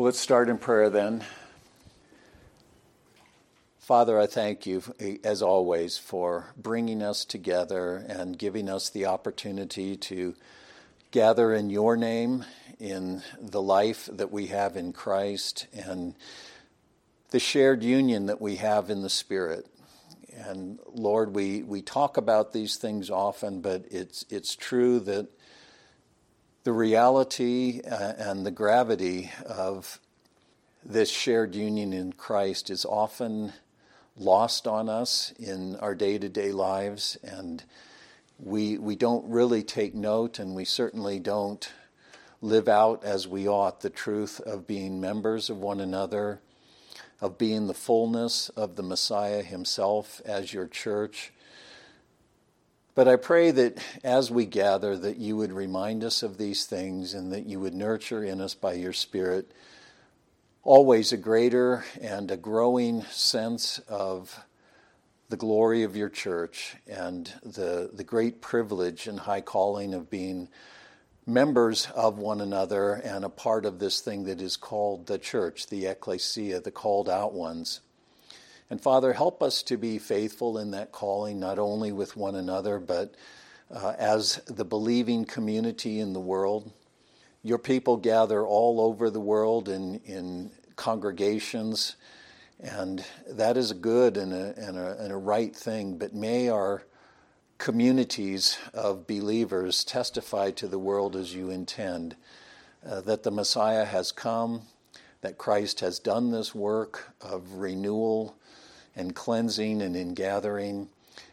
Well, let's start in prayer then. Father, I thank you, eh, as always, for bringing us together and giving us the opportunity to gather in your name, in the life that we have in Christ, and the shared union that we have in the Spirit. And Lord, we, we talk about these things often, but it's, it's true that the reality uh, and the gravity of this shared union in Christ is often lost on us in our day to day lives, and we, we don't really take note, and we certainly don't live out as we ought the truth of being members of one another, of being the fullness of the Messiah himself as your church but I pray that as we gather, that you would remind us of these things and that you would nurture in us by your Spirit always a greater and a growing sense of the glory of your church and the, the great privilege and high calling of being members of one another and a part of this thing that is called the church, the ecclesia, the called out ones. And Father, help us to be faithful in that calling, not only with one another, but uh, as the believing community in the world. Your people gather all over the world in, in congregations, and that is a good and a, and, a, and a right thing. But may our communities of believers testify to the world as you intend uh, that the Messiah has come, that Christ has done this work of renewal and cleansing and in gathering,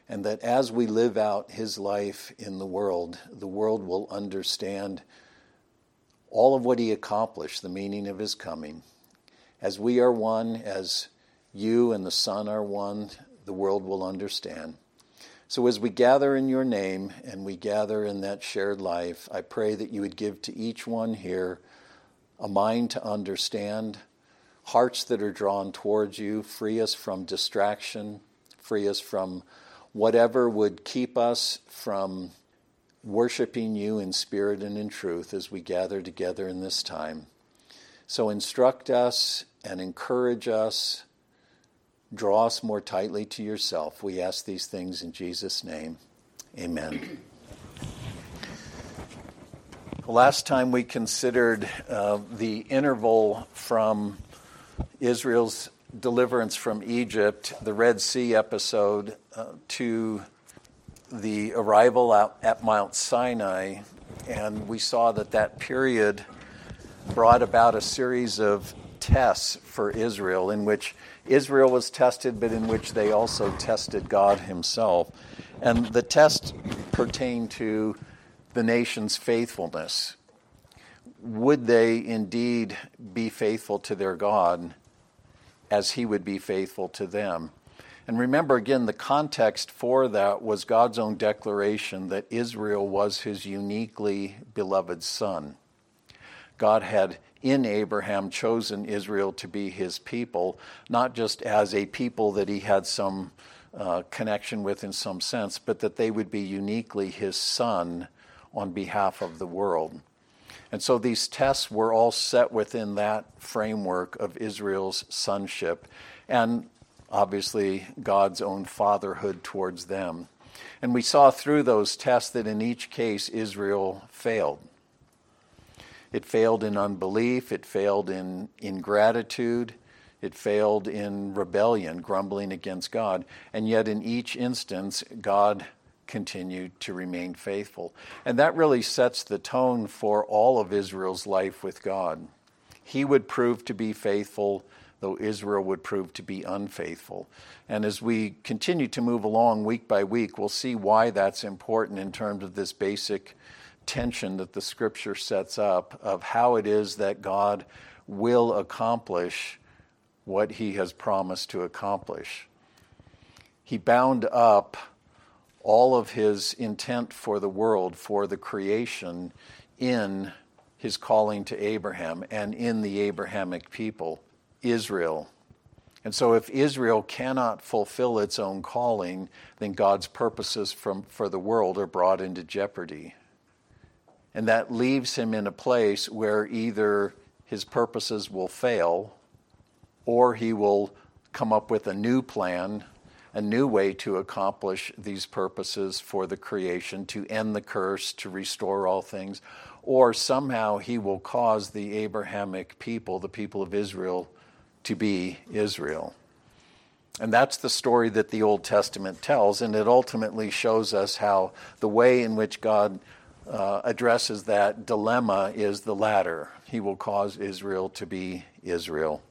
and that as we live out his life in the world, the world will understand all of what he accomplished, the meaning of his coming. As we are one, as you and the Son are one, the world will understand. So, as we gather in your name and we gather in that shared life, I pray that you would give to each one here a mind to understand hearts that are drawn towards you. Free us from distraction. Free us from whatever would keep us from worshiping you in spirit and in truth as we gather together in this time. So instruct us and encourage us. Draw us more tightly to yourself. We ask these things in Jesus' name. Amen. Last time we considered uh, the interval from Israel's deliverance from Egypt, the Red Sea episode, uh, to the arrival at, Mount Sinai, and we saw that that period brought about a series of tests for Israel in which Israel was tested, but in which they also tested God Himself. And the test pertained to the nation's faithfulness. Would they indeed be faithful to their God? As he would be faithful to them. And remember again, the context for that was God's own declaration that Israel was his uniquely beloved son. God had in Abraham chosen Israel to be his people, not just as a people that he had some uh, connection with in some sense, but that they would be uniquely his son on behalf of the world. And so these tests were all set within that framework of Israel's sonship and obviously God's own fatherhood towards them. And we saw through those tests that in each case Israel failed. It failed in unbelief, it failed in ingratitude, it failed in rebellion, grumbling against God. And yet, in each instance, God continued to remain faithful. And that really sets the tone for all of Israel's life with God. He would prove to be faithful, though Israel would prove to be unfaithful. And as we continue to move along week by week, we'll see why that's important in terms of this basic tension that the scripture sets up of how it is that God will accomplish what he has promised to accomplish. He bound up all of his intent for the world, for the creation, in his calling to Abraham and in the Abrahamic people, Israel. And so, if Israel cannot fulfill its own calling, then God's purposes from, for the world are brought into jeopardy. And that leaves him in a place where either his purposes will fail, or he will come up with a new plan, a new way to accomplish these purposes for the creation, to end the curse, to restore all things, or somehow he will cause the Abrahamic people, the people of Israel, to be Israel. And that's the story that the Old Testament tells, and it ultimately shows us how the way in which God uh, addresses that dilemma is the latter. He will cause Israel to be Israel.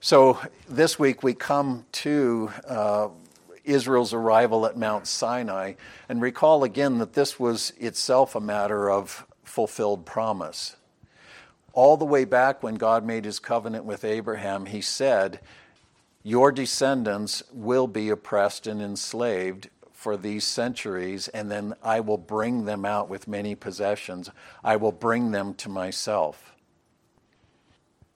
So this week we come to uh, Israel's arrival at Mount Sinai and recall again that this was itself a matter of fulfilled promise. All the way back when God made his covenant with Abraham, he said, Your descendants will be oppressed and enslaved for these centuries, and then I will bring them out with many possessions. I will bring them to myself.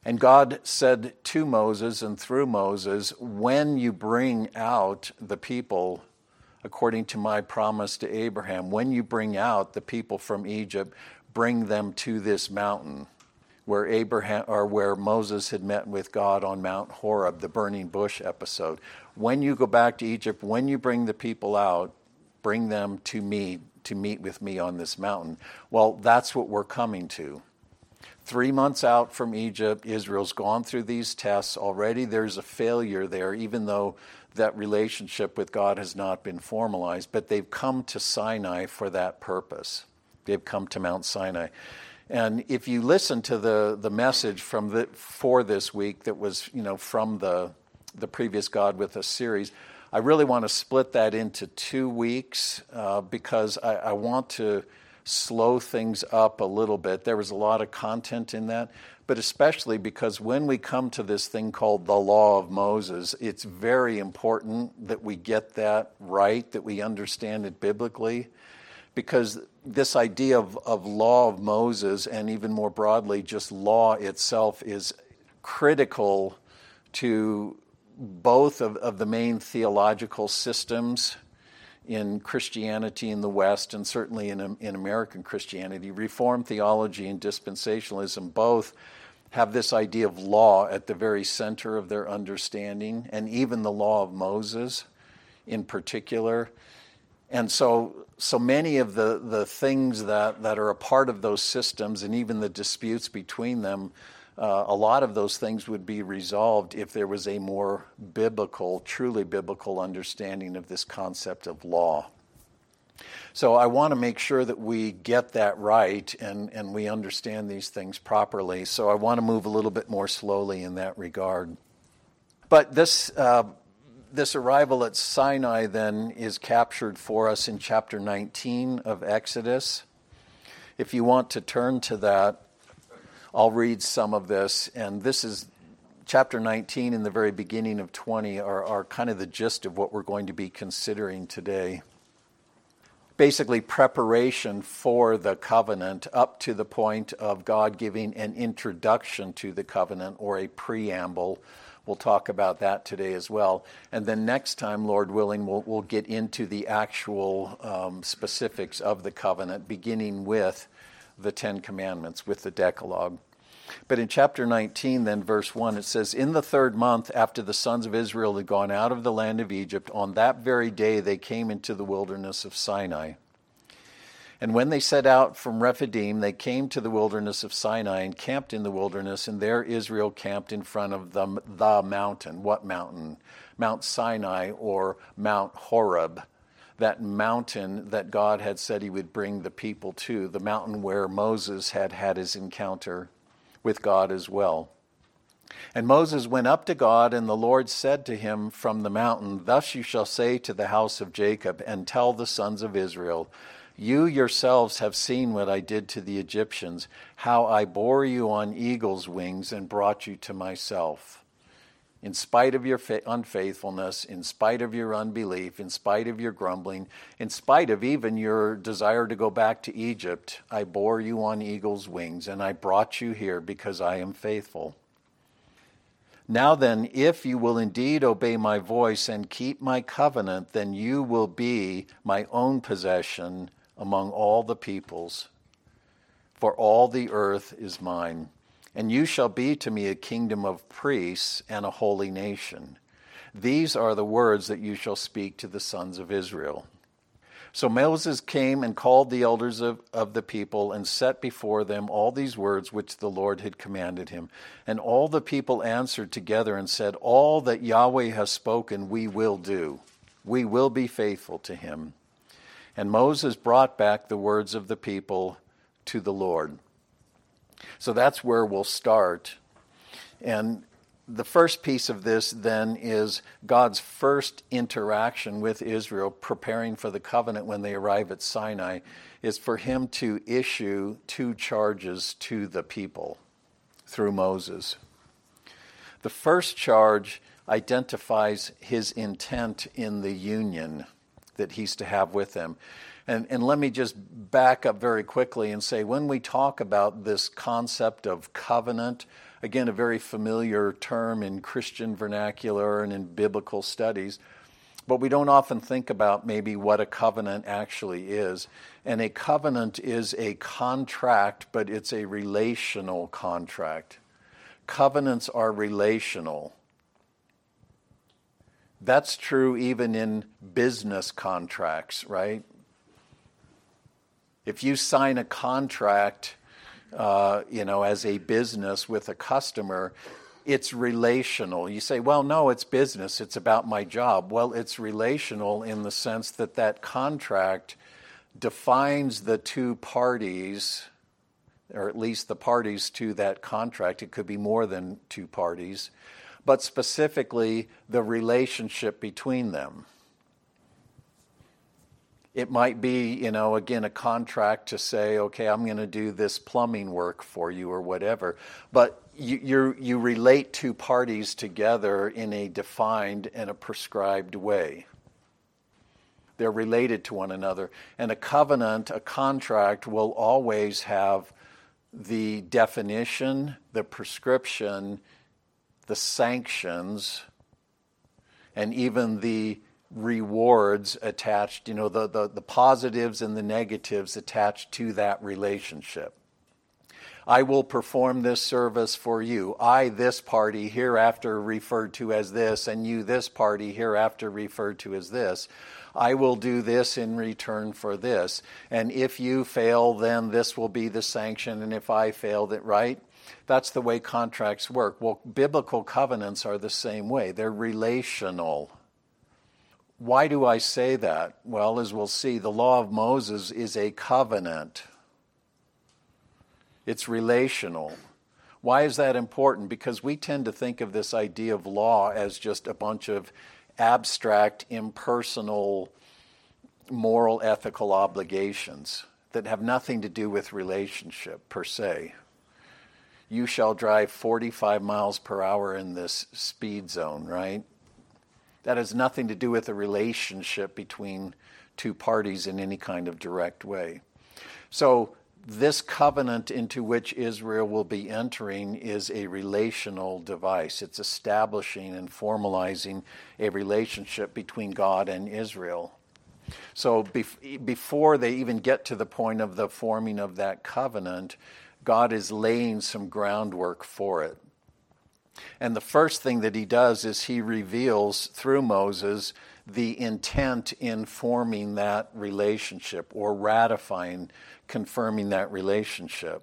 And God said to Moses and through Moses, When you bring out the people according to my promise to Abraham, when you bring out the people from Egypt, bring them to this mountain where Abraham or where Moses had met with God on Mount Horeb, the burning bush episode. When you go back to Egypt, when you bring the people out, bring them to me to meet with me on this mountain. Well, that's what we're coming to. Three months out from Egypt, Israel's gone through these tests. Already there's a failure there, even though that relationship with God has not been formalized, but they've come to Sinai for that purpose. They've come to Mount Sinai. And if you listen to the, the message from the, for this week that was, you know, from the, the previous God with us series, I really want to split that into two weeks uh, because I, I want to slow things up a little bit. There was a lot of content in that, but especially because when we come to this thing called the Law of Moses, it's very important that we get that right, that we understand it biblically because this idea of, of law of Moses and even more broadly, just law itself is critical to both of, of the main theological systems in Christianity in the West and certainly in, in American Christianity. Reformed theology and dispensationalism both have this idea of law at the very center of their understanding, and even the law of Moses in particular. And so so many of the, the things that, that are a part of those systems and even the disputes between them, uh, a lot of those things would be resolved if there was a more biblical, truly biblical understanding of this concept of law. So I want to make sure that we get that right and, and we understand these things properly. So I want to move a little bit more slowly in that regard. But this uh, this arrival at Sinai then is captured for us in chapter 19 of Exodus. If you want to turn to that, I'll read some of this. And this is chapter 19 and the very beginning of 20 are, are kind of the gist of what we're going to be considering today. Basically, preparation for the covenant up to the point of God giving an introduction to the covenant or a preamble We'll talk about that today as well. And then next time, Lord willing, we'll, we'll get into the actual um, specifics of the covenant, beginning with the Ten Commandments, with the Decalogue. But in chapter 19, then, verse 1, it says, In the third month after the sons of Israel had gone out of the land of Egypt, on that very day they came into the wilderness of Sinai. And when they set out from Rephidim, they came to the wilderness of Sinai and camped in the wilderness, and there Israel camped in front of the, the mountain. What mountain? Mount Sinai or Mount Horeb, that mountain that God had said he would bring the people to, the mountain where Moses had had his encounter with God as well. And Moses went up to God, and the Lord said to him from the mountain, Thus you shall say to the house of Jacob, and tell the sons of Israel, you yourselves have seen what I did to the Egyptians, how I bore you on eagle's wings and brought you to myself. In spite of your unfaithfulness, in spite of your unbelief, in spite of your grumbling, in spite of even your desire to go back to Egypt, I bore you on eagle's wings and I brought you here because I am faithful. Now then, if you will indeed obey my voice and keep my covenant, then you will be my own possession among all the peoples, for all the earth is mine. And you shall be to me a kingdom of priests and a holy nation. These are the words that you shall speak to the sons of Israel. So Moses came and called the elders of, of the people and set before them all these words which the Lord had commanded him. And all the people answered together and said, All that Yahweh has spoken, we will do. We will be faithful to him. And Moses brought back the words of the people to the Lord. So that's where we'll start. And the first piece of this then is God's first interaction with Israel, preparing for the covenant when they arrive at Sinai, is for him to issue two charges to the people through Moses. The first charge identifies his intent in the union that he's to have with them. And, and let me just back up very quickly and say when we talk about this concept of covenant, again, a very familiar term in Christian vernacular and in biblical studies, but we don't often think about maybe what a covenant actually is. And a covenant is a contract, but it's a relational contract. Covenants are relational. That's true even in business contracts, right? If you sign a contract, uh, you know, as a business with a customer, it's relational. You say, well, no, it's business. It's about my job. Well, it's relational in the sense that that contract defines the two parties, or at least the parties to that contract. It could be more than two parties, but specifically the relationship between them. It might be, you know, again, a contract to say, okay, I'm going to do this plumbing work for you or whatever. But you, you, relate two parties together in a defined and a prescribed way. They're related to one another. And a covenant, a contract, will always have the definition, the prescription, the sanctions, and even the rewards attached, you know, the, the, the positives and the negatives attached to that relationship. I will perform this service for you. I, this party, hereafter referred to as this, and you, this party, hereafter referred to as this. I will do this in return for this. And if you fail, then this will be the sanction. And if I fail, that right? That's the way contracts work. Well, biblical covenants are the same way. They're relational. Why do I say that? Well, as we'll see, the law of Moses is a covenant, it's relational. Why is that important? Because we tend to think of this idea of law as just a bunch of abstract, impersonal, moral, ethical obligations that have nothing to do with relationship per se. You shall drive 45 miles per hour in this speed zone, right? That has nothing to do with a relationship between two parties in any kind of direct way. So, this covenant into which Israel will be entering is a relational device. It's establishing and formalizing a relationship between God and Israel. So, bef- before they even get to the point of the forming of that covenant, God is laying some groundwork for it. And the first thing that he does is he reveals through Moses the intent in forming that relationship or ratifying, confirming that relationship.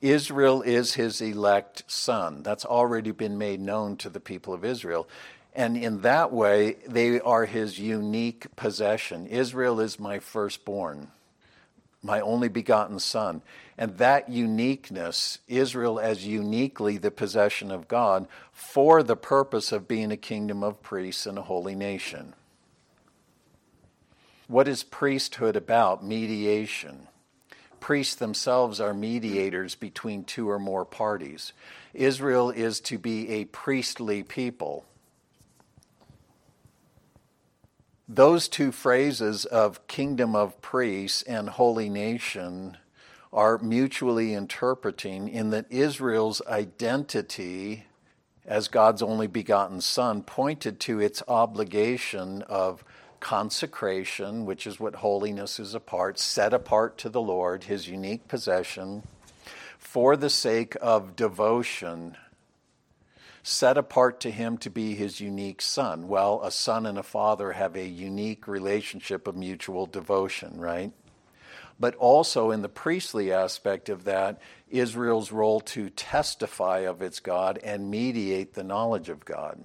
Israel is his elect son. That's already been made known to the people of Israel. And in that way, they are his unique possession. Israel is my firstborn my only begotten Son. And that uniqueness, Israel as uniquely the possession of God for the purpose of being a kingdom of priests and a holy nation. What is priesthood about? Mediation. Priests themselves are mediators between two or more parties. Israel is to be a priestly people those two phrases of kingdom of priests and holy nation are mutually interpreting in that Israel's identity as God's only begotten Son pointed to its obligation of consecration, which is what holiness is apart, set apart to the Lord, his unique possession, for the sake of devotion, set apart to him to be his unique son. Well, a son and a father have a unique relationship of mutual devotion, right? But also in the priestly aspect of that, Israel's role to testify of its God and mediate the knowledge of God.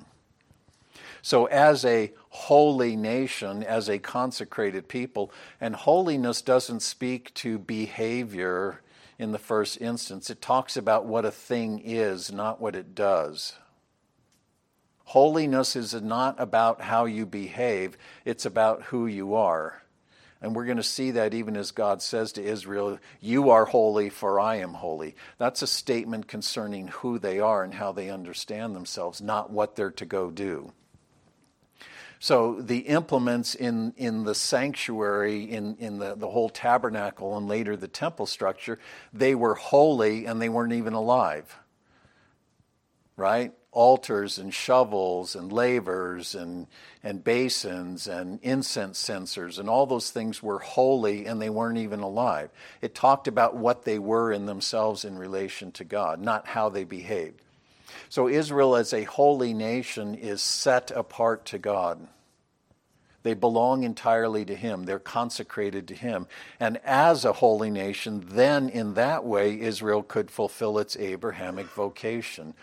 So, as a holy nation, as a consecrated people, and holiness doesn't speak to behavior in the first instance, it talks about what a thing is, not what it does. Holiness is not about how you behave, it's about who you are. And we're going to see that even as God says to Israel, You are holy, for I am holy. That's a statement concerning who they are and how they understand themselves, not what they're to go do. So the implements in, in the sanctuary, in, in the, the whole tabernacle, and later the temple structure, they were holy and they weren't even alive. Right? Altars and shovels and lavers and, and basins and incense censers and all those things were holy and they weren't even alive. It talked about what they were in themselves in relation to God, not how they behaved. So Israel, as a holy nation, is set apart to God. They belong entirely to Him. They're consecrated to Him. And as a holy nation, then in that way, Israel could fulfill its Abrahamic vocation.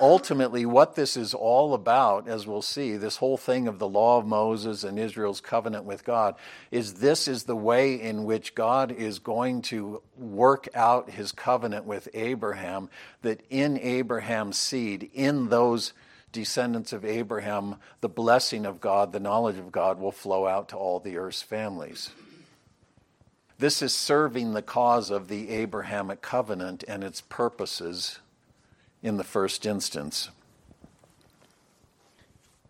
Ultimately, what this is all about, as we'll see, this whole thing of the law of Moses and Israel's covenant with God, is this is the way in which God is going to work out His covenant with Abraham, that in Abraham's seed, in those descendants of Abraham, the blessing of God, the knowledge of God will flow out to all the earth's families. This is serving the cause of the Abrahamic covenant and its purposes in the first instance.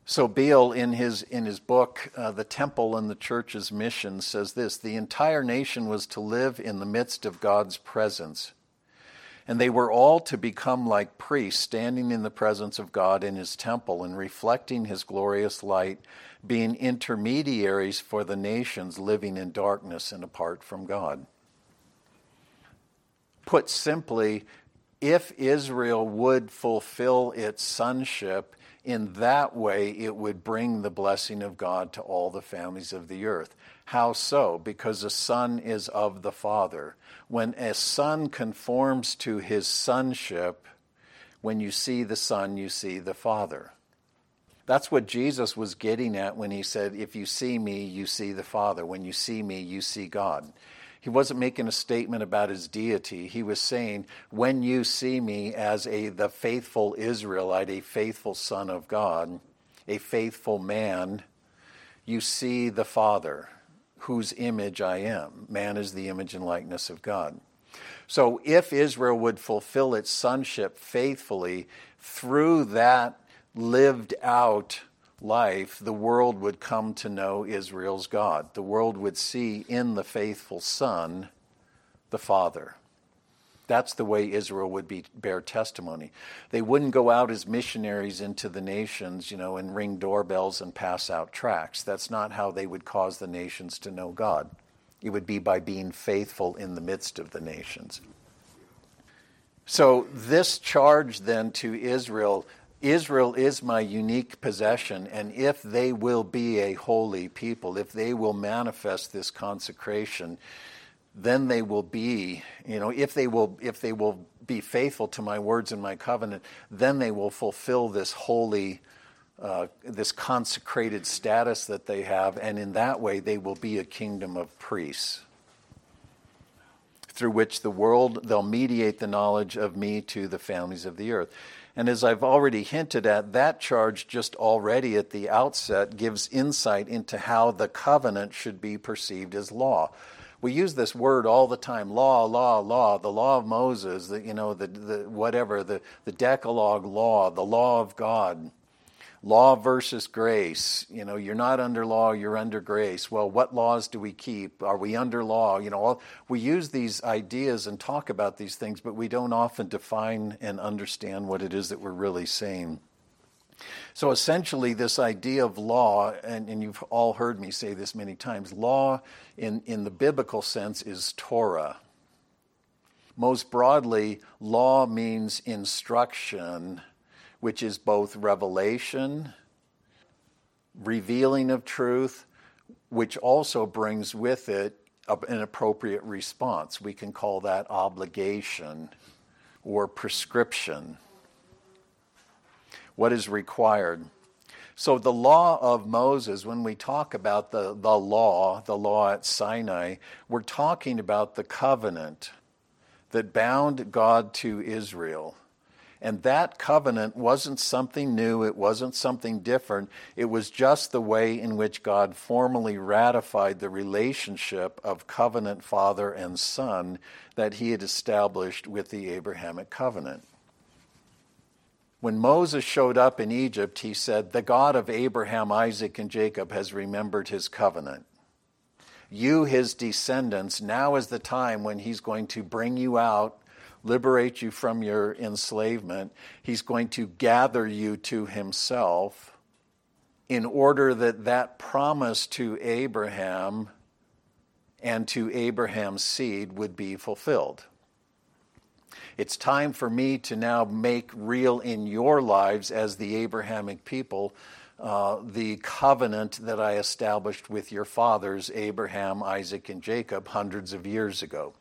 So Beale, in his in his book, uh, "The Temple and the Church's Mission," says this: the entire nation was to live in the midst of God's presence. And they were all to become like priests, standing in the presence of God in his temple and reflecting his glorious light, being intermediaries for the nations living in darkness and apart from God. Put simply, if Israel would fulfill its sonship, in that way it would bring the blessing of God to all the families of the earth. How so? Because the Son is of the Father. When a son conforms to his sonship, when you see the Son, you see the Father. That's what Jesus was getting at when he said, If you see me, you see the Father. When you see me, you see God. He wasn't making a statement about his deity. He was saying, When you see me as a, the faithful Israelite, a faithful Son of God, a faithful man, you see the Father whose image I am. Man is the image and likeness of God. So if Israel would fulfill its sonship faithfully through that lived out life, the world would come to know Israel's God. The world would see in the faithful Son the Father. That's the way Israel would be, bear testimony. They wouldn't go out as missionaries into the nations, you know, and ring doorbells and pass out tracts. That's not how they would cause the nations to know God. It would be by being faithful in the midst of the nations. So, this charge then to Israel Israel is my unique possession, and if they will be a holy people, if they will manifest this consecration, then they will be, you know, if they will, if they will be faithful to my words and my covenant, then they will fulfill this holy, uh, this consecrated status that they have, and in that way they will be a kingdom of priests through which the world, they'll mediate the knowledge of me to the families of the earth. And as I've already hinted at, that charge just already at the outset gives insight into how the covenant should be perceived as law. We use this word all the time law law law the law of moses the you know the, the whatever the, the decalogue law the law of god law versus grace. You know you're not under law you're under grace. Well what laws do we keep? Are we under law? You know we use these ideas and talk about these things but we don't often define and understand what it is that we're really saying. So essentially, this idea of law, and, and you've all heard me say this many times law in, in the biblical sense is Torah. Most broadly, law means instruction, which is both revelation, revealing of truth, which also brings with it an appropriate response. We can call that obligation or prescription. What is required? So, the law of Moses, when we talk about the, the law, the law at Sinai, we're talking about the covenant that bound God to Israel. And that covenant wasn't something new, it wasn't something different. It was just the way in which God formally ratified the relationship of covenant father and son that he had established with the Abrahamic covenant. When Moses showed up in Egypt, he said, The God of Abraham, Isaac, and Jacob has remembered his covenant. You, his descendants, now is the time when he's going to bring you out, liberate you from your enslavement. He's going to gather you to himself in order that that promise to Abraham and to Abraham's seed would be fulfilled. It's time for me to now make real in your lives as the Abrahamic people uh, the covenant that I established with your fathers, Abraham, Isaac, and Jacob, hundreds of years ago.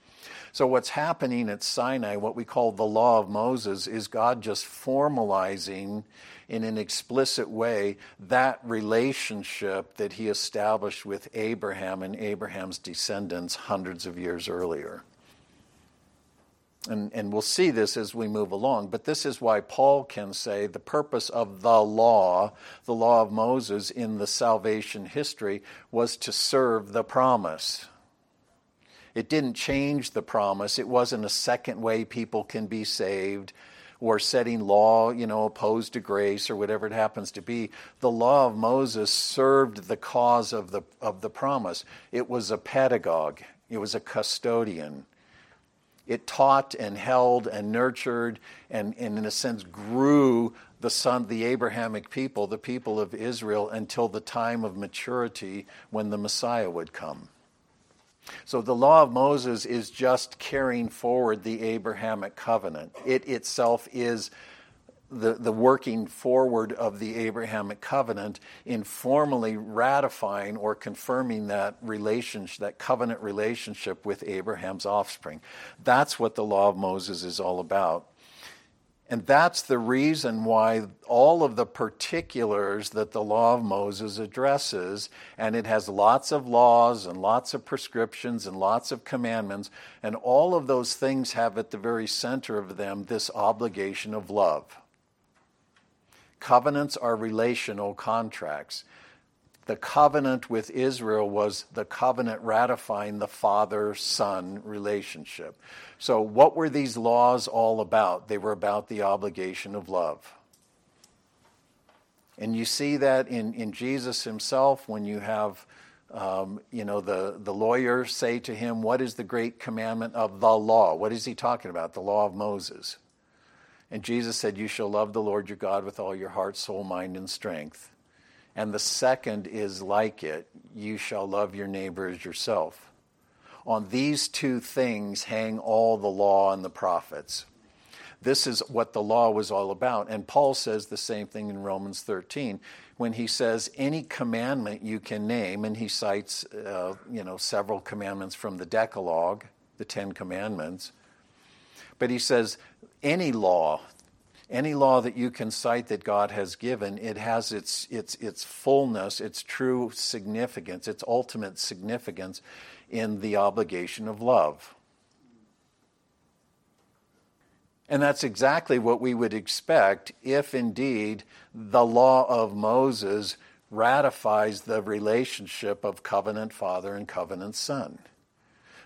So, what's happening at Sinai, what we call the law of Moses, is God just formalizing in an explicit way that relationship that he established with Abraham and Abraham's descendants hundreds of years earlier. And, and we'll see this as we move along, but this is why Paul can say the purpose of the law, the law of Moses in the salvation history, was to serve the promise. It didn't change the promise. It wasn't a second way people can be saved or setting law, you know, opposed to grace or whatever it happens to be. The law of Moses served the cause of the, of the promise. It was a pedagogue, it was a custodian it taught and held and nurtured and, and in a sense grew the son the abrahamic people the people of israel until the time of maturity when the messiah would come so the law of moses is just carrying forward the abrahamic covenant it itself is the, the working forward of the Abrahamic covenant in formally ratifying or confirming that relationship, that covenant relationship with Abraham's offspring. That's what the law of Moses is all about. And that's the reason why all of the particulars that the law of Moses addresses, and it has lots of laws and lots of prescriptions and lots of commandments, and all of those things have at the very center of them this obligation of love. Covenants are relational contracts. The covenant with Israel was the covenant ratifying the father son relationship. So, what were these laws all about? They were about the obligation of love. And you see that in, in Jesus himself when you have, um, you know, the, the lawyer say to him, What is the great commandment of the law? What is he talking about? The law of Moses. And Jesus said, You shall love the Lord your God with all your heart, soul, mind, and strength. And the second is like it you shall love your neighbor as yourself. On these two things hang all the law and the prophets. This is what the law was all about. And Paul says the same thing in Romans 13 when he says any commandment you can name, and he cites uh, you know, several commandments from the Decalogue, the Ten Commandments. But he says any law, any law that you can cite that God has given, it has its, its, its fullness, its true significance, its ultimate significance in the obligation of love. And that's exactly what we would expect if indeed the law of Moses ratifies the relationship of covenant father and covenant son.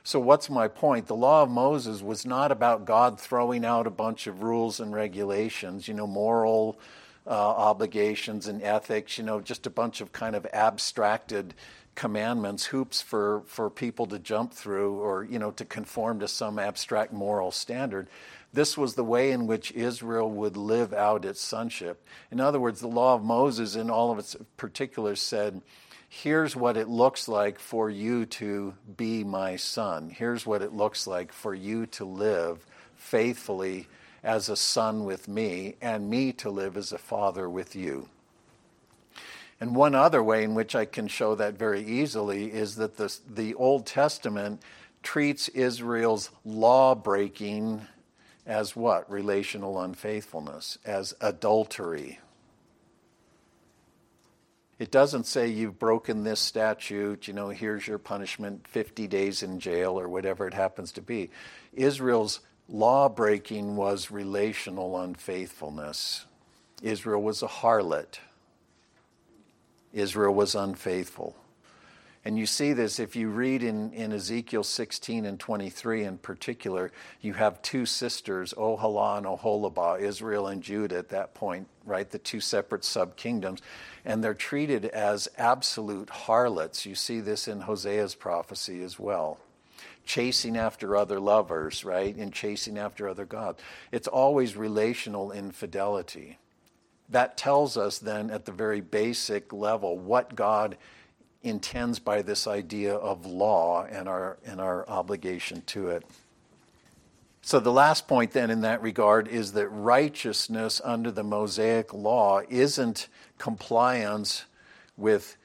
So, what's my point? The law of Moses was not about God throwing out a bunch of rules and regulations, you know, moral uh, obligations and ethics, you know, just a bunch of kind of abstracted commandments, hoops for, for people to jump through or, you know, to conform to some abstract moral standard. This was the way in which Israel would live out its sonship. In other words, the law of Moses, in all of its particulars, said, here's what it looks like for you to be my son. Here's what it looks like for you to live faithfully as a son with me, and me to live as a father with you. And one other way in which I can show that very easily is that the, the Old Testament treats Israel's law breaking as what? Relational unfaithfulness, as adultery. It doesn't say you've broken this statute, you know, here's your punishment, 50 days in jail or whatever it happens to be. Israel's law breaking was relational unfaithfulness. Israel was a harlot. Israel was unfaithful. And you see this if you read in, in Ezekiel 16 and 23 in particular, you have two sisters, Oholah and Oholibah, Israel and Judah at that point, right? The two separate sub kingdoms. And they're treated as absolute harlots. You see this in Hosea's prophecy as well. Chasing after other lovers, right? And chasing after other gods. It's always relational infidelity. That tells us then at the very basic level what God intends by this idea of law and our, and our obligation to it. So, the last point then in that regard is that righteousness under the Mosaic law isn't compliance with,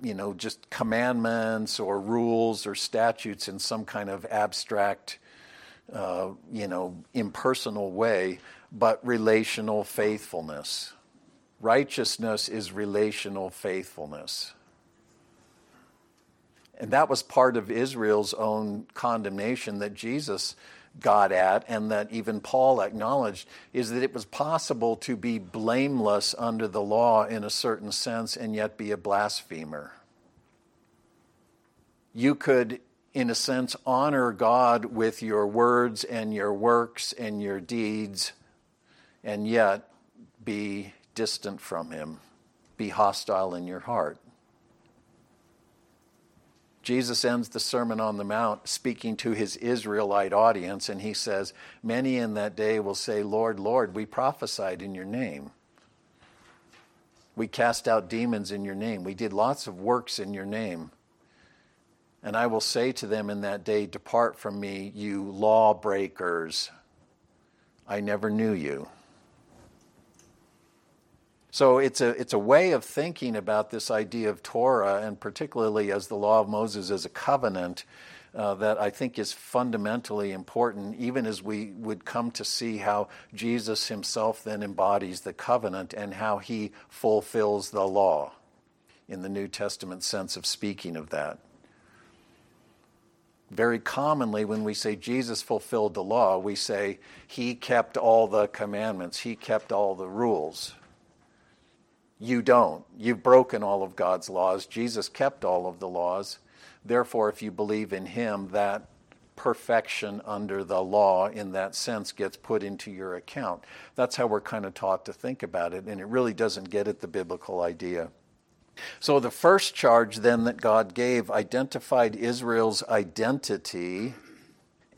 you know, just commandments or rules or statutes in some kind of abstract, uh, you know, impersonal way, but relational faithfulness. Righteousness is relational faithfulness. And that was part of Israel's own condemnation that Jesus got at, and that even Paul acknowledged, is that it was possible to be blameless under the law in a certain sense and yet be a blasphemer. You could, in a sense, honor God with your words and your works and your deeds, and yet be distant from Him, be hostile in your heart. Jesus ends the Sermon on the Mount speaking to his Israelite audience, and he says, Many in that day will say, Lord, Lord, we prophesied in your name. We cast out demons in your name. We did lots of works in your name. And I will say to them in that day, Depart from me, you lawbreakers. I never knew you. So it's a, it's a way of thinking about this idea of Torah, and particularly as the law of Moses as a covenant, uh, that I think is fundamentally important, even as we would come to see how Jesus himself then embodies the covenant and how he fulfills the law in the New Testament sense of speaking of that. Very commonly, when we say Jesus fulfilled the law, we say he kept all the commandments, he kept all the rules. You don't. You've broken all of God's laws. Jesus kept all of the laws. Therefore, if you believe in Him, that perfection under the law in that sense gets put into your account. That's how we're kind of taught to think about it, and it really doesn't get at the biblical idea. So, the first charge then that God gave identified Israel's identity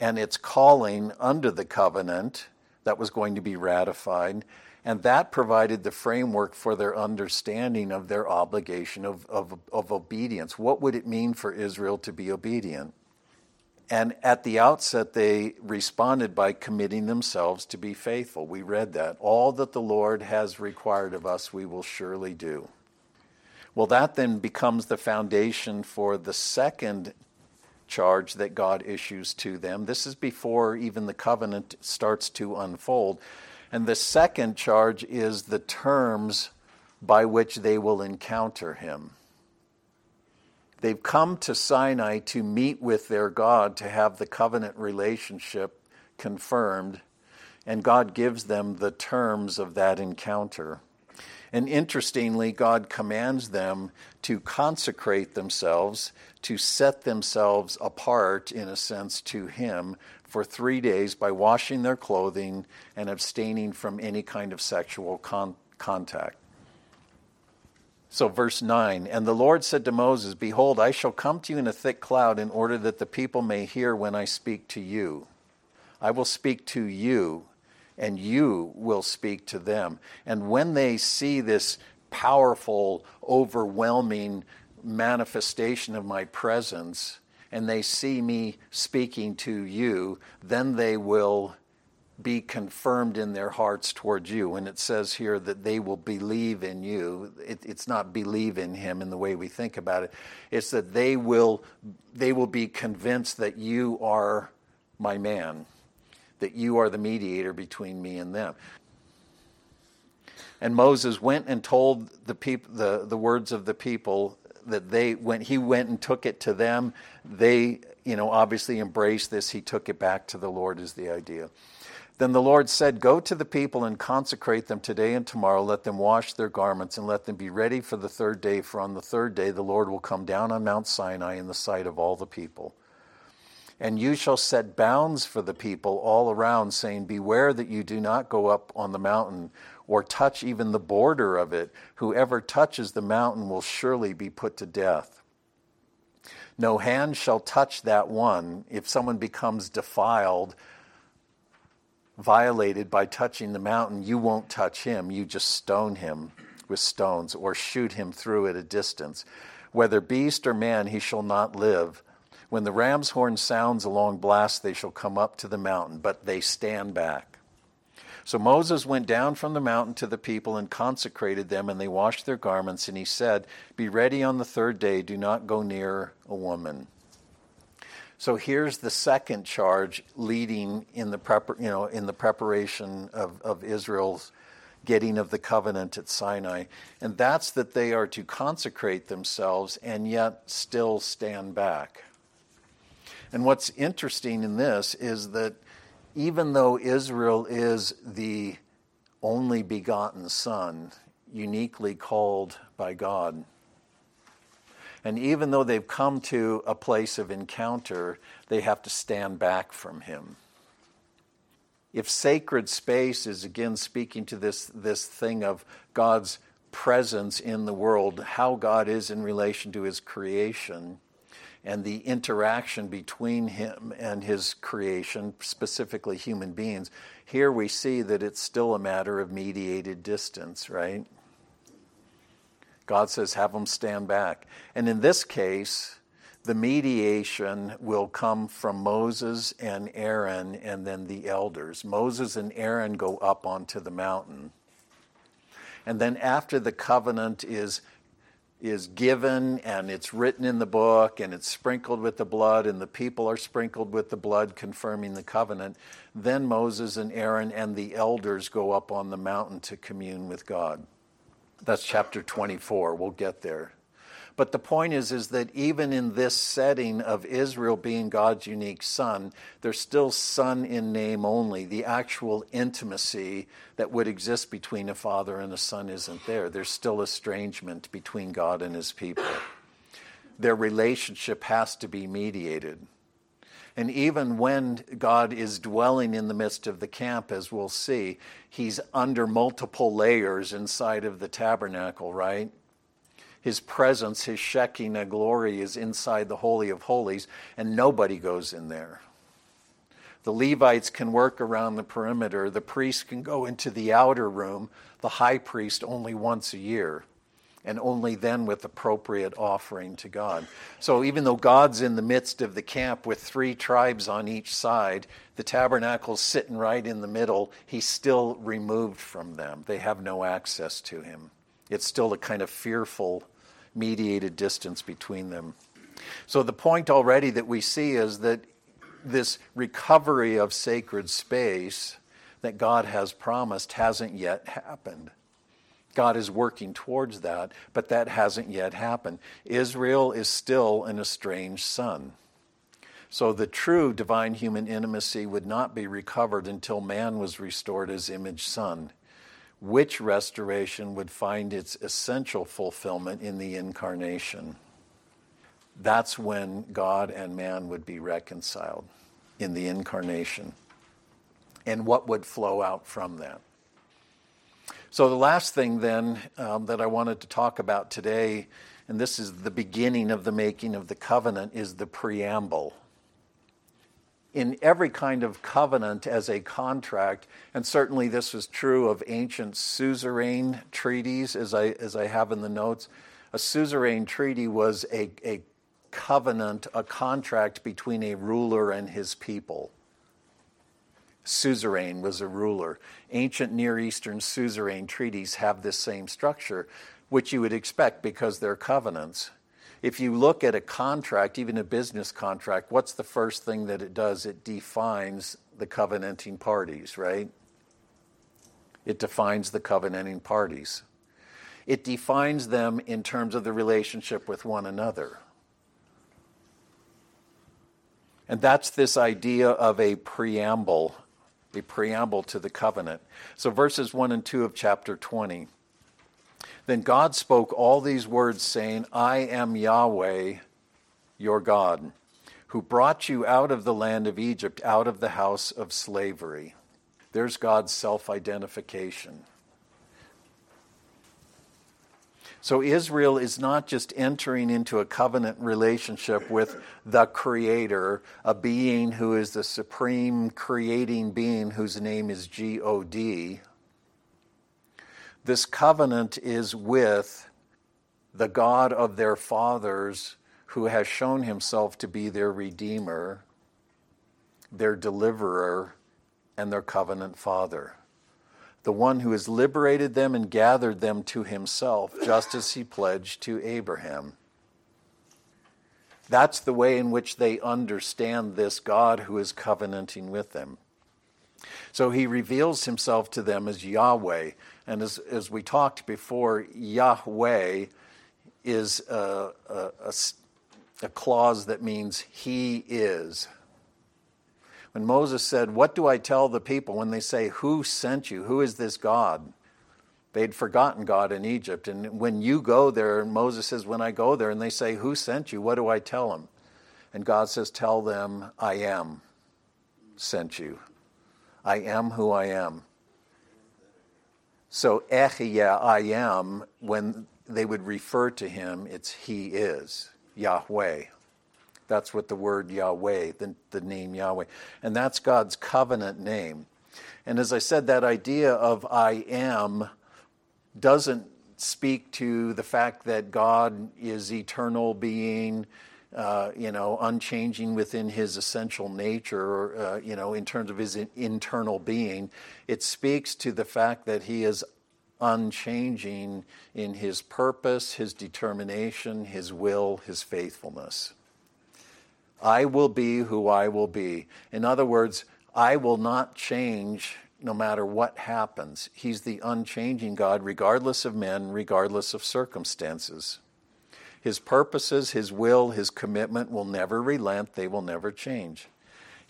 and its calling under the covenant that was going to be ratified. And that provided the framework for their understanding of their obligation of, of, of obedience. What would it mean for Israel to be obedient? And at the outset, they responded by committing themselves to be faithful. We read that. All that the Lord has required of us, we will surely do. Well, that then becomes the foundation for the second charge that God issues to them. This is before even the covenant starts to unfold. And the second charge is the terms by which they will encounter him. They've come to Sinai to meet with their God to have the covenant relationship confirmed, and God gives them the terms of that encounter. And interestingly, God commands them to consecrate themselves, to set themselves apart, in a sense, to Him for three days by washing their clothing and abstaining from any kind of sexual con- contact. So, verse 9 And the Lord said to Moses, Behold, I shall come to you in a thick cloud in order that the people may hear when I speak to you. I will speak to you, and you will speak to them. And when they see this powerful, overwhelming manifestation of my presence and they see me speaking to you, then they will be confirmed in their hearts towards you. And it says here that they will believe in you. It, it's not believe in him in the way we think about it. It's that they will, they will be convinced that you are my man, that you are the mediator between me and them. And Moses went and told the, peop- the, the words of the people that they, when he went and took it to them, they, you know, obviously embraced this. He took it back to the Lord, is the idea. Then the Lord said, Go to the people and consecrate them today and tomorrow. Let them wash their garments and let them be ready for the third day. For on the third day the Lord will come down on Mount Sinai in the sight of all the people. And you shall set bounds for the people all around, saying, Beware that you do not go up on the mountain or touch even the border of it. Whoever touches the mountain will surely be put to death. No hand shall touch that one. If someone becomes defiled, violated by touching the mountain, you won't touch him. You just stone him with stones or shoot him through at a distance. Whether beast or man, he shall not live. When the ram's horn sounds a long blast, they shall come up to the mountain, but they stand back. So Moses went down from the mountain to the people and consecrated them, and they washed their garments. And he said, Be ready on the third day, do not go near a woman. So here's the second charge leading in the, you know, in the preparation of, of Israel's getting of the covenant at Sinai. And that's that they are to consecrate themselves and yet still stand back. And what's interesting in this is that even though Israel is the only begotten Son, uniquely called by God, and even though they've come to a place of encounter, they have to stand back from him. If sacred space is again speaking to this, this thing of God's presence in the world, how God is in relation to his creation, and the interaction between him and his creation, specifically human beings, here we see that it's still a matter of mediated distance, right? God says, have them stand back. And in this case, the mediation will come from Moses and Aaron and then the elders. Moses and Aaron go up onto the mountain. And then after the covenant is is given and it's written in the book and it's sprinkled with the blood and the people are sprinkled with the blood confirming the covenant, then Moses and Aaron and the elders go up on the mountain to commune with God. That's chapter 24. We'll get there. But the point is, is that even in this setting of Israel being God's unique son, there's still son in name only. The actual intimacy that would exist between a father and a son isn't there. There's still estrangement between God and his people. Their relationship has to be mediated. And even when God is dwelling in the midst of the camp, as we'll see, he's under multiple layers inside of the tabernacle, right? His presence, his Shekinah glory is inside the Holy of Holies, and nobody goes in there. The Levites can work around the perimeter. The priest can go into the outer room, the high priest only once a year and only then with appropriate offering to God. So even though God's in the midst of the camp with three tribes on each side, the tabernacle's sitting right in the middle, he's still removed from them. They have no access to him. It's still a kind of fearful mediated distance between them. So the point already that we see is that this recovery of sacred space that God has promised hasn't yet happened. God is working towards that, but that hasn't yet happened. Israel is still an estranged son. So the true divine human intimacy would not be recovered until man was restored as image son, which restoration would find its essential fulfillment in the incarnation. That's when God and man would be reconciled in the incarnation. And what would flow out from that? So, the last thing then um, that I wanted to talk about today, and this is the beginning of the making of the covenant, is the preamble. In every kind of covenant as a contract, and certainly this was true of ancient suzerain treaties, as I, as I have in the notes, A suzerain treaty was a, a covenant, a contract between a ruler and his people. Suzerain was a ruler. Ancient Near Eastern suzerain treaties have this same structure, which you would expect because they're covenants. If you look at a contract, even a business contract, what's the first thing that it does? It defines the covenanting parties, right? It defines the covenanting parties. It defines them in terms of the relationship with one another. And that's this idea of a preamble, a preamble to the covenant. So, verses 1 and 2 of chapter 20. Then God spoke all these words, saying, I am Yahweh, your God, who brought you out of the land of Egypt, out of the house of slavery. There's God's self identification. So Israel is not just entering into a covenant relationship with the Creator, a being who is the supreme creating being whose name is G O D. This covenant is with the God of their fathers who has shown himself to be their Redeemer, their deliverer, and their covenant father the one who has liberated them and gathered them to himself, just as he pledged to Abraham. That's the way in which they understand this God who is covenanting with them. So he reveals himself to them as Yahweh. And as, as we talked before, Yahweh is a, a, a, a clause that means he is. When Moses said, What do I tell the people when they say, Who sent you? Who is this God? They'd forgotten God in Egypt. And when you go there, Moses says, When I go there, and they say, Who sent you? What do I tell them? And God says, Tell them, I am sent you. I am who I am. So, Ehyeh, I am, when they would refer to him, it's He is, Yahweh. That's what the word Yahweh, the, the name Yahweh. And that's God's covenant name. And as I said, that idea of I am doesn't speak to the fact that God is eternal being, uh, you know, unchanging within his essential nature, uh, you know, in terms of his internal being. It speaks to the fact that he is unchanging in his purpose, his determination, his will, his faithfulness. I will be who I will be. In other words, I will not change no matter what happens. He's the unchanging God, regardless of men, regardless of circumstances. His purposes, His will, His commitment will never relent, they will never change.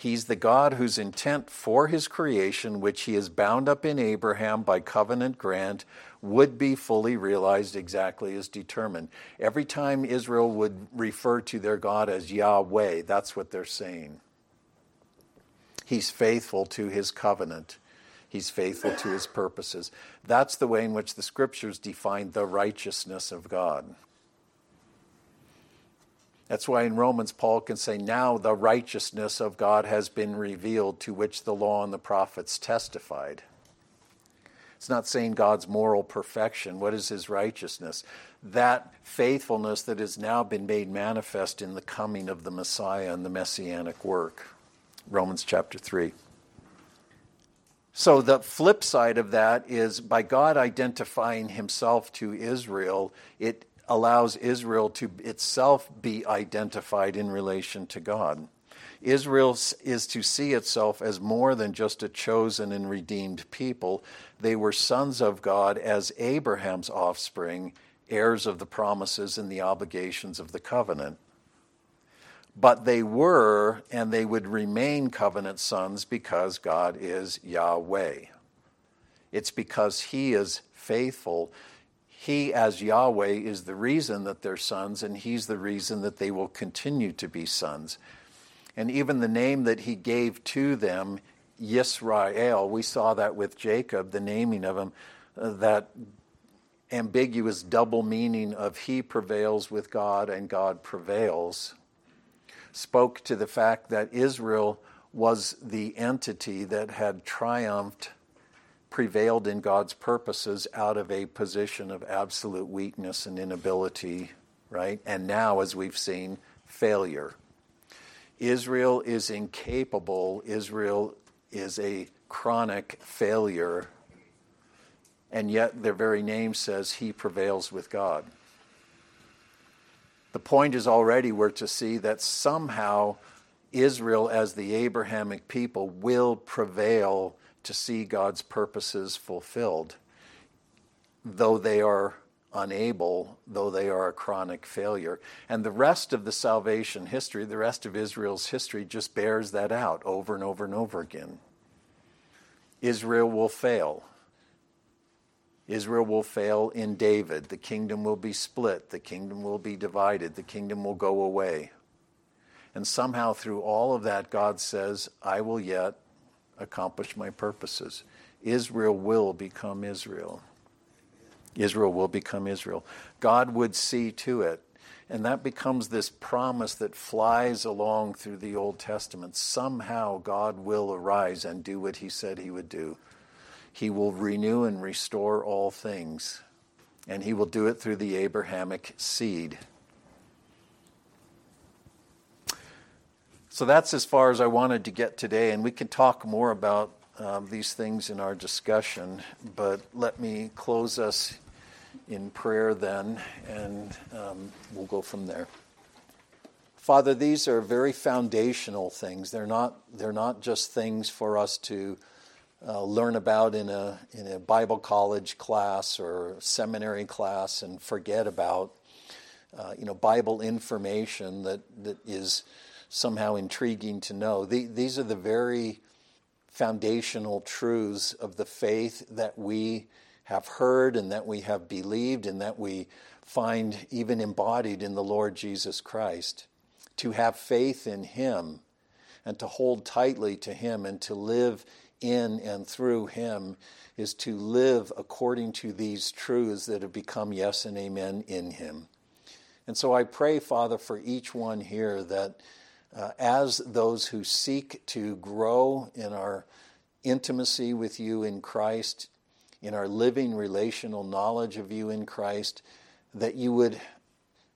He's the God whose intent for his creation, which he has bound up in Abraham by covenant grant, would be fully realized exactly as determined. Every time Israel would refer to their God as Yahweh, that's what they're saying. He's faithful to his covenant. He's faithful to his purposes. That's the way in which the scriptures define the righteousness of God. That's why in Romans, Paul can say, Now the righteousness of God has been revealed, to which the law and the prophets testified. It's not saying God's moral perfection. What is his righteousness? That faithfulness that has now been made manifest in the coming of the Messiah and the messianic work. Romans chapter 3. So, the flip side of that is by God identifying himself to Israel, it allows Israel to itself be identified in relation to God. Israel is to see itself as more than just a chosen and redeemed people. They were sons of God as Abraham's offspring, heirs of the promises and the obligations of the covenant. But they were and they would remain covenant sons because God is Yahweh. It's because He is faithful he, as Yahweh, is the reason that they're sons, and He's the reason that they will continue to be sons. And even the name that He gave to them, Yisrael, we saw that with Jacob, the naming of him, uh, that ambiguous double meaning of He prevails with God and God prevails, spoke to the fact that Israel was the entity that had triumphed prevailed in God's purposes out of a position of absolute weakness and inability, right? And now, as we've seen, failure. Israel is incapable, Israel is a chronic failure, and yet their very name says he prevails with God. The point is already we're to see that somehow Israel, as the Abrahamic people, will prevail to see God's purposes fulfilled, though they are unable, though they are a chronic failure. And the rest of the salvation history, the rest of Israel's history, just bears that out over and over and over again. Israel will fail. Israel will fail in David. The kingdom will be split. The kingdom will be divided. The kingdom will go away. And somehow, through all of that, God says, I will yet accomplish my purposes. Israel will become Israel. Israel will become Israel. God would see to it. And that becomes this promise that flies along through the Old Testament. Somehow God will arise and do what he said he would do. He will renew and restore all things. And he will do it through the Abrahamic seed. So that's as far as I wanted to get today, and we can talk more about um, these things in our discussion. But let me close us in prayer then, and um, we'll go from there. Father, these are very foundational things. They're not, they're not just things for us to uh, learn about in a, in a Bible college class or seminary class and forget about. Uh, you know, Bible information that, that is somehow intriguing to know. The, these are the very foundational truths of the faith that we have heard and that we have believed and that we find even embodied in the Lord Jesus Christ. To have faith in Him and to hold tightly to Him and to live in and through Him is to live according to these truths that have become yes and amen in Him. And so I pray, Father, for each one here that uh, as those who seek to grow in our intimacy with you in Christ, in our living relational knowledge of you in Christ, that you would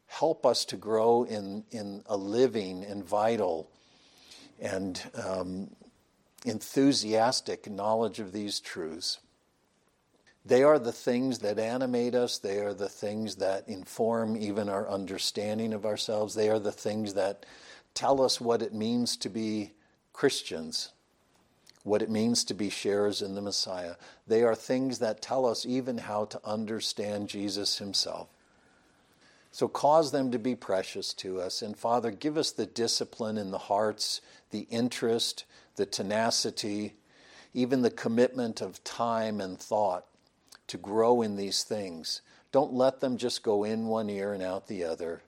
help us to grow in, in a living and vital and um, enthusiastic knowledge of these truths. They are the things that animate us. They are the things that inform even our understanding of ourselves. They are the things that tell us what it means to be Christians, what it means to be sharers in the Messiah. They are things that tell us even how to understand Jesus himself. So cause them to be precious to us. And Father, give us the discipline in the hearts, the interest, the tenacity, even the commitment of time and thought to grow in these things. Don't let them just go in one ear and out the other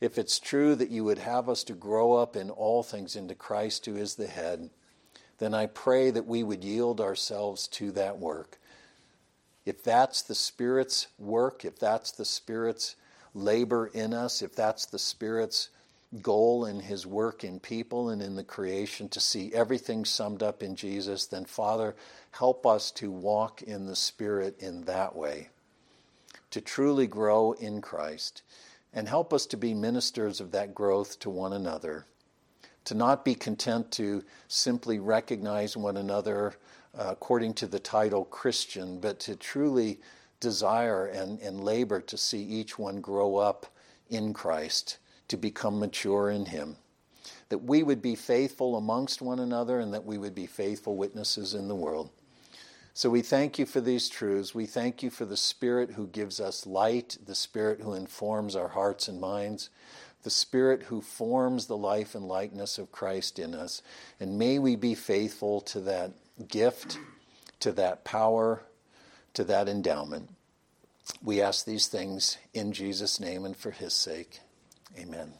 if it's true that you would have us to grow up in all things into Christ who is the head, then I pray that we would yield ourselves to that work. If that's the Spirit's work, if that's the Spirit's labor in us, if that's the Spirit's goal in His work in people and in the creation to see everything summed up in Jesus, then Father, help us to walk in the Spirit in that way, to truly grow in Christ and help us to be ministers of that growth to one another, to not be content to simply recognize one another uh, according to the title Christian, but to truly desire and, and labor to see each one grow up in Christ, to become mature in Him. That we would be faithful amongst one another and that we would be faithful witnesses in the world. So we thank you for these truths. We thank you for the Spirit who gives us light, the Spirit who informs our hearts and minds, the Spirit who forms the life and likeness of Christ in us. And may we be faithful to that gift, to that power, to that endowment. We ask these things in Jesus' name and for his sake. Amen.